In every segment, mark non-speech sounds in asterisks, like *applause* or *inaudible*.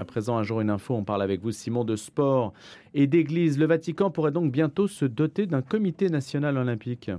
À présent, un jour une info, on parle avec vous, Simon, de sport et d'église. Le Vatican pourrait donc bientôt se doter d'un comité national olympique.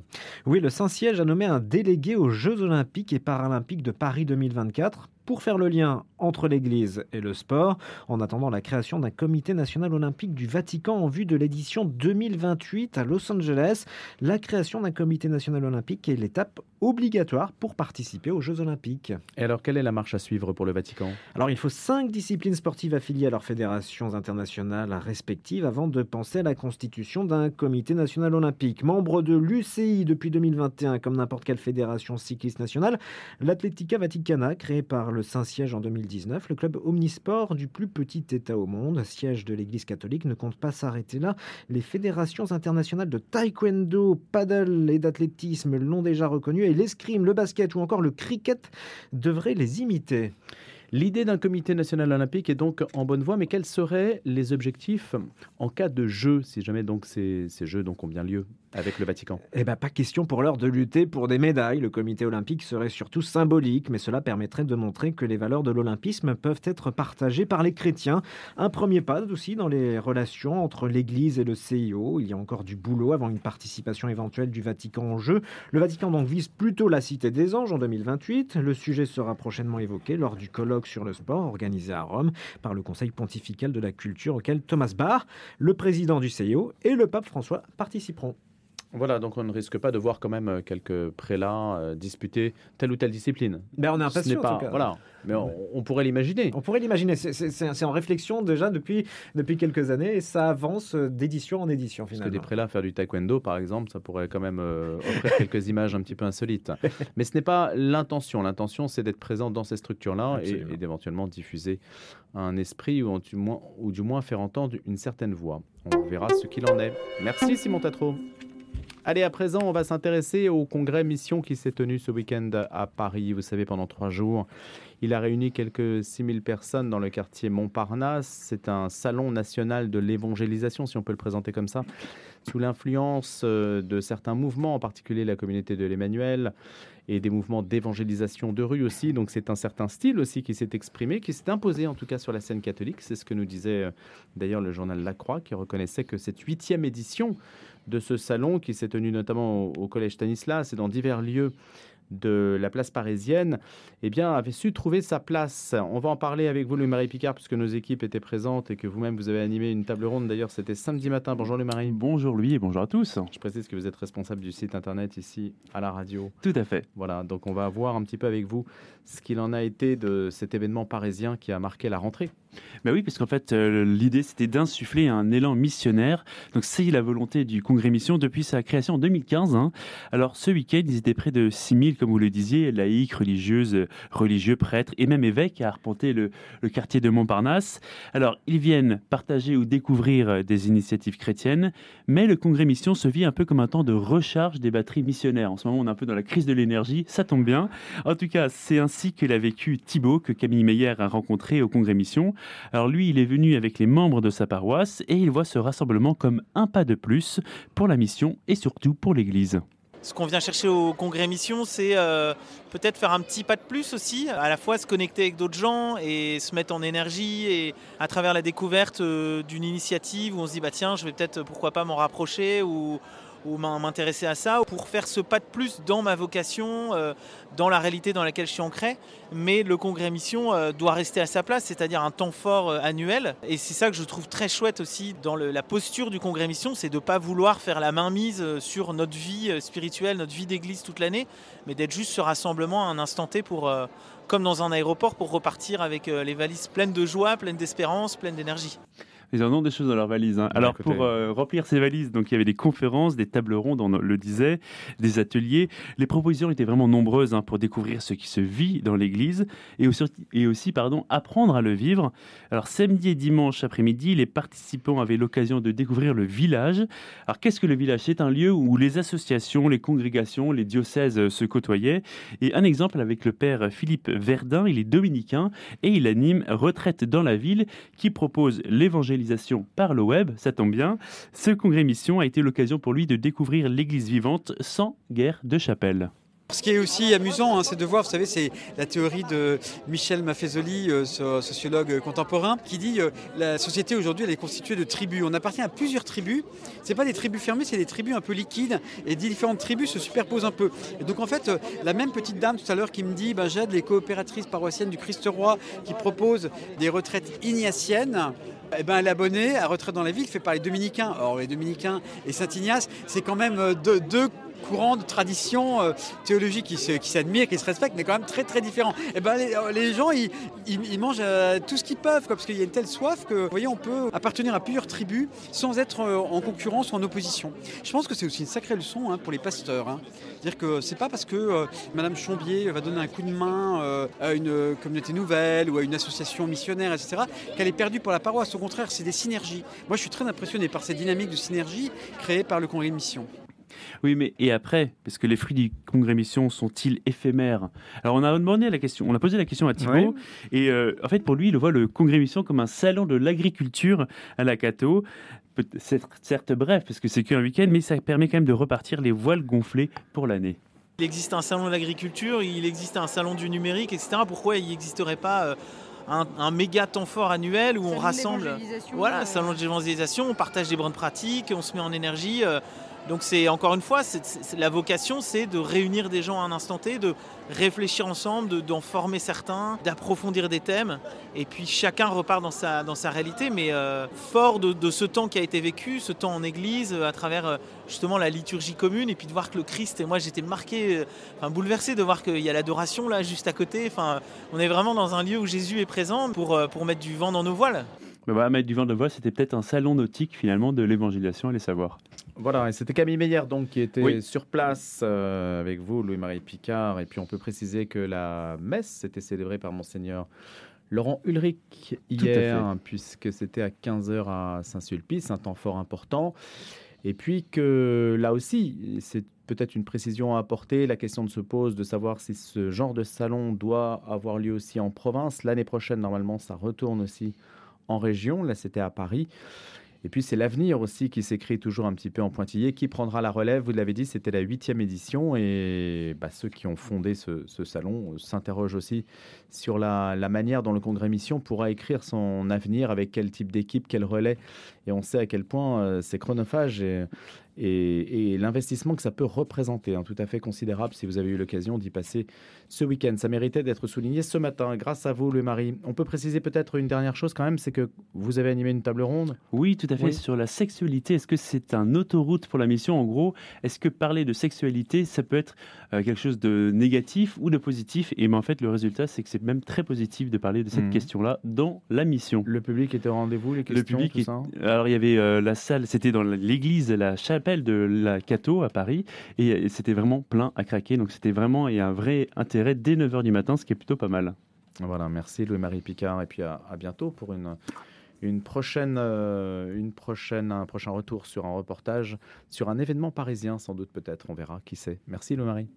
Oui, le Saint-Siège a nommé un délégué aux Jeux olympiques et paralympiques de Paris 2024 pour faire le lien entre l'Église et le sport, en attendant la création d'un comité national olympique du Vatican en vue de l'édition 2028 à Los Angeles. La création d'un comité national olympique est l'étape obligatoire pour participer aux Jeux olympiques. Et alors, quelle est la marche à suivre pour le Vatican? Alors, il faut cinq disciplines sportives affiliées à leurs fédérations internationales respectives avant de penser à la constitution d'un comité national olympique. Membre de l'UCI depuis 2021, comme n'importe quelle fédération cycliste nationale, l'Atletica Vaticana, créée par le Saint-Siège en 2019, le club omnisport du plus petit État au monde, siège de l'Église catholique, ne compte pas s'arrêter là. Les fédérations internationales de taekwondo, paddle et d'athlétisme l'ont déjà reconnu et l'escrime, le basket ou encore le cricket devraient les imiter. L'idée d'un comité national olympique est donc en bonne voie, mais quels seraient les objectifs en cas de jeu, si jamais ces, jeux ont bien lieu? Avec le Vatican Eh bien, pas question pour l'heure de lutter pour des médailles. Le comité olympique serait surtout symbolique, mais cela permettrait de montrer que les valeurs de l'olympisme peuvent être partagées par les chrétiens. Un premier pas aussi dans les relations entre l'Église et le CIO. Il y a encore du boulot avant une participation éventuelle du Vatican en jeu. Le Vatican donc vise plutôt la Cité des Anges en 2028. Le sujet sera prochainement évoqué lors du colloque sur le sport organisé à Rome par le Conseil pontifical de la culture auquel Thomas Barr, le président du CIO, et le pape François participeront. Voilà, donc on ne risque pas de voir quand même euh, quelques prélats euh, disputer telle ou telle discipline. Mais ben, on est impatient. Pas, voilà, mais on, pourrait l'imaginer. On pourrait l'imaginer. C'est en réflexion déjà depuis, depuis quelques années et ça avance euh, d'édition en édition finalement. Parce que des prélats faire du taekwondo, par exemple, ça pourrait quand même offrir *laughs* quelques images un petit peu insolites. Mais ce n'est pas l'intention. L'intention, c'est d'être présent dans ces structures-là et, et d'éventuellement diffuser un esprit ou, du moins, ou du moins faire entendre une certaine voix. On verra ce qu'il en est. Merci Simon Tatro. Allez, à présent, on va s'intéresser au congrès Mission qui s'est tenu ce week-end à Paris. Vous savez, pendant trois jours, il a réuni quelques 6000 personnes dans le quartier Montparnasse. C'est un salon national de l'évangélisation, si on peut le présenter comme ça, sous l'influence euh, de certains mouvements, en particulier la communauté de l'Emmanuel et des mouvements d'évangélisation de rue aussi. Donc c'est un certain style aussi qui s'est exprimé, qui s'est imposé en tout cas sur la scène catholique. C'est ce que nous disait euh, d'ailleurs le journal La Croix, qui reconnaissait que cette huitième édition de ce salon qui s'est tenu notamment au, Collège Stanislas et dans divers lieux de la place parisienne, eh bien, avait su trouver sa place. On va en parler avec vous, Louis-Marie Picard, puisque nos équipes étaient présentes et que vous-même, vous avez animé une table ronde. D'ailleurs, c'était samedi matin. Bonjour, Louis-Marie. Bonjour, Louis, et bonjour à tous. Je précise que vous êtes responsable du site internet ici à la radio. Tout à fait. Voilà, donc on va voir un petit peu avec vous ce qu'il en a été de cet événement parisien qui a marqué la rentrée. Ben oui, parce qu'en fait, euh, l'idée, c'était d'insuffler un élan missionnaire. Donc, c'est la volonté du Congrès Mission depuis sa création en 2015. Hein. Alors, ce week-end, ils étaient près de 6000, comme vous le disiez, laïcs, religieuses, religieux, prêtres et même évêques à arpenter le, le, quartier de Montparnasse. Alors, ils viennent partager ou découvrir euh, des initiatives chrétiennes, mais le Congrès Mission se vit un peu comme un temps de recharge des batteries missionnaires. En ce moment, on est un peu dans la crise de l'énergie, ça tombe bien. En tout cas, c'est ainsi que l'a vécu Thibault, que Camille Meyer a rencontré au Congrès Mission. Alors lui, il est venu avec les membres de sa paroisse et il voit ce rassemblement comme un pas de plus pour la mission et surtout pour l'Église. Ce qu'on vient chercher au congrès mission, c'est euh, peut-être faire un petit pas de plus aussi, à la fois se connecter avec d'autres gens et se mettre en énergie et à travers la découverte euh, d'une initiative où on se dit bah tiens, je vais peut-être pourquoi pas m'en rapprocher ou ou m'intéresser à ça pour faire ce pas de plus dans ma vocation, euh, dans la réalité dans laquelle je suis ancré. Mais le congrès mission euh, doit rester à sa place, c'est-à-dire un temps fort euh, annuel. Et c'est ça que je trouve très chouette aussi dans la posture du congrès mission, c'est de ne pas vouloir faire la mainmise sur notre vie spirituelle, notre vie d'église toute l'année, mais d'être juste ce rassemblement à un instant T pour, comme dans un aéroport, pour repartir avec les valises pleines de joie, pleines d'espérance, pleines d'énergie. Ils en ont des choses dans leurs valises. Hein. Alors, pour euh, remplir ces valises, donc il y avait des conférences, des tables rondes, on le disait, des ateliers. Les propositions étaient vraiment nombreuses hein, pour découvrir ce qui se vit dans l'Église et aussi, et aussi pardon, apprendre à le vivre. Alors, samedi et dimanche après-midi, les participants avaient l'occasion de découvrir le village. Alors, qu'est-ce que le village? C'est un lieu où les associations, les congrégations, les diocèses se côtoyaient. Et un exemple avec le père Philippe Verdun, il est dominicain et il anime Retraite dans la ville qui propose l'évangile par le web, ça tombe bien. Ce congrès mission a été l'occasion pour lui de découvrir l'Église vivante sans guerre de chapelle. Ce qui est aussi amusant, hein, c'est de voir, vous savez, c'est la théorie de Michel Maffezoli, euh, sociologue contemporain, qui dit euh, la société aujourd'hui, elle est constituée de tribus. On appartient à plusieurs tribus. Ce pas des tribus fermées, c'est des tribus un peu liquides, et différentes tribus se superposent un peu. Donc en fait, euh, la même petite dame tout à l'heure qui me dit, ben, j'aide les coopératrices paroissiennes du Christ-Roi qui proposent des retraites ignatiennes. Eh ben, abonnée à Retraite dans la ville, fait par les dominicains. Or, les dominicains et Saint-Ignace, c'est quand même deux, deux courant de tradition euh, théologique qui, s'admire, qui se respecte, mais quand même très très différent. Et eh ben les, euh, gens, ils, mangent euh, tout ce qu'ils peuvent, parce qu'il y a une telle soif que, voyez, on peut appartenir à plusieurs tribus sans être en concurrence ou en opposition. Je pense que c'est aussi une sacrée leçon hein, pour les pasteurs. Hein. Dire que c'est pas parce que Madame Chambier va donner un coup de main à une communauté nouvelle ou à une association missionnaire, etc., qu'elle est perdue pour la paroisse. Au contraire, c'est des synergies. Moi, je suis très impressionné par cette dynamique de synergie créée par le congrès de mission. Oui, mais et après Parce que les fruits du congrès mission sont-ils éphémères? Alors, on a demandé la question, on a posé la question à Thibault, et euh, en fait, pour lui, il voit le congrès mission comme un salon de l'agriculture à la Cato. C'est certes bref, parce que c'est qu'un week-end, mais ça permet quand même de repartir les voiles gonflées pour l'année. Il existe un salon de l'agriculture, il existe un salon du numérique, etc. Pourquoi il n'existerait pas euh, un, méga temps fort annuel où on rassemble Voilà, euh, salon de l'évangélisation, on partage des bonnes pratiques, on se met en énergie. Donc c'est encore une fois, la vocation, c'est de réunir des gens à un instant T, de réfléchir ensemble, d'en former certains, d'approfondir des thèmes, et puis chacun repart dans sa, dans sa réalité, mais euh, fort de, ce temps qui a été vécu, ce temps en Église, à travers euh, justement la liturgie commune, et puis de voir que le Christ, et moi j'étais marqué, euh, bouleversé de voir qu'il y a l'adoration là juste à côté. Enfin, on est vraiment dans un lieu où Jésus est présent pour, pour mettre du vent dans nos voiles. Mais voilà, mettre du vent nos voiles, c'était peut-être un salon nautique finalement de l'évangélisation, allez savoir. Voilà, et c'était Camille Meyer donc qui était sur place euh, avec vous, Louis-Marie Picard. Et puis on peut préciser que la messe s'était célébrée par Monseigneur Laurent Ulrich hier, puisque c'était à 15h à Saint-Sulpice, un temps fort important. Et puis que là aussi, c'est peut-être une précision à apporter. La question se pose de savoir si ce genre de salon doit avoir lieu aussi en province. L'année prochaine, normalement, ça retourne aussi en région. Là, c'était à Paris. Et puis c'est l'avenir aussi qui s'écrit toujours un petit peu en pointillé. Qui prendra la relève? Vous l'avez dit, c'était la huitième édition et bah, ceux qui ont fondé ce, salon euh, s'interrogent aussi sur la, manière dont le congrès Mission pourra écrire son avenir, avec quel type d'équipe, quel relais. Et on sait à quel point euh, c'est chronophage et, et, l'investissement que ça peut représenter, hein, tout à fait considérable si vous avez eu l'occasion d'y passer ce week-end. Ça méritait d'être souligné ce matin, grâce à vous, le mari. On peut préciser peut-être une dernière chose quand même, c'est que vous avez animé une table ronde. Oui, tout à fait, sur la sexualité. Est-ce que c'est un autoroute pour la mission? En gros, est-ce que parler de sexualité, ça peut être euh, quelque chose de négatif ou de positif? Et mais en fait, le résultat, c'est que c'est même très positif de parler de cette mmh. question-là dans la mission. Le public était au rendez-vous, les questions, le public tout Alors, il y avait euh, la salle, c'était dans l'église, la chapelle de la Cato à Paris et c'était vraiment plein à craquer. Donc c'était vraiment et un vrai intérêt dès 9h du matin, ce qui est plutôt pas mal. Voilà, merci Louis-Marie Picard et puis à, bientôt pour une, une prochaine, euh, une prochaine, un prochain retour sur un reportage sur un événement parisien sans doute peut-être, on verra qui sait. Merci Louis-Marie.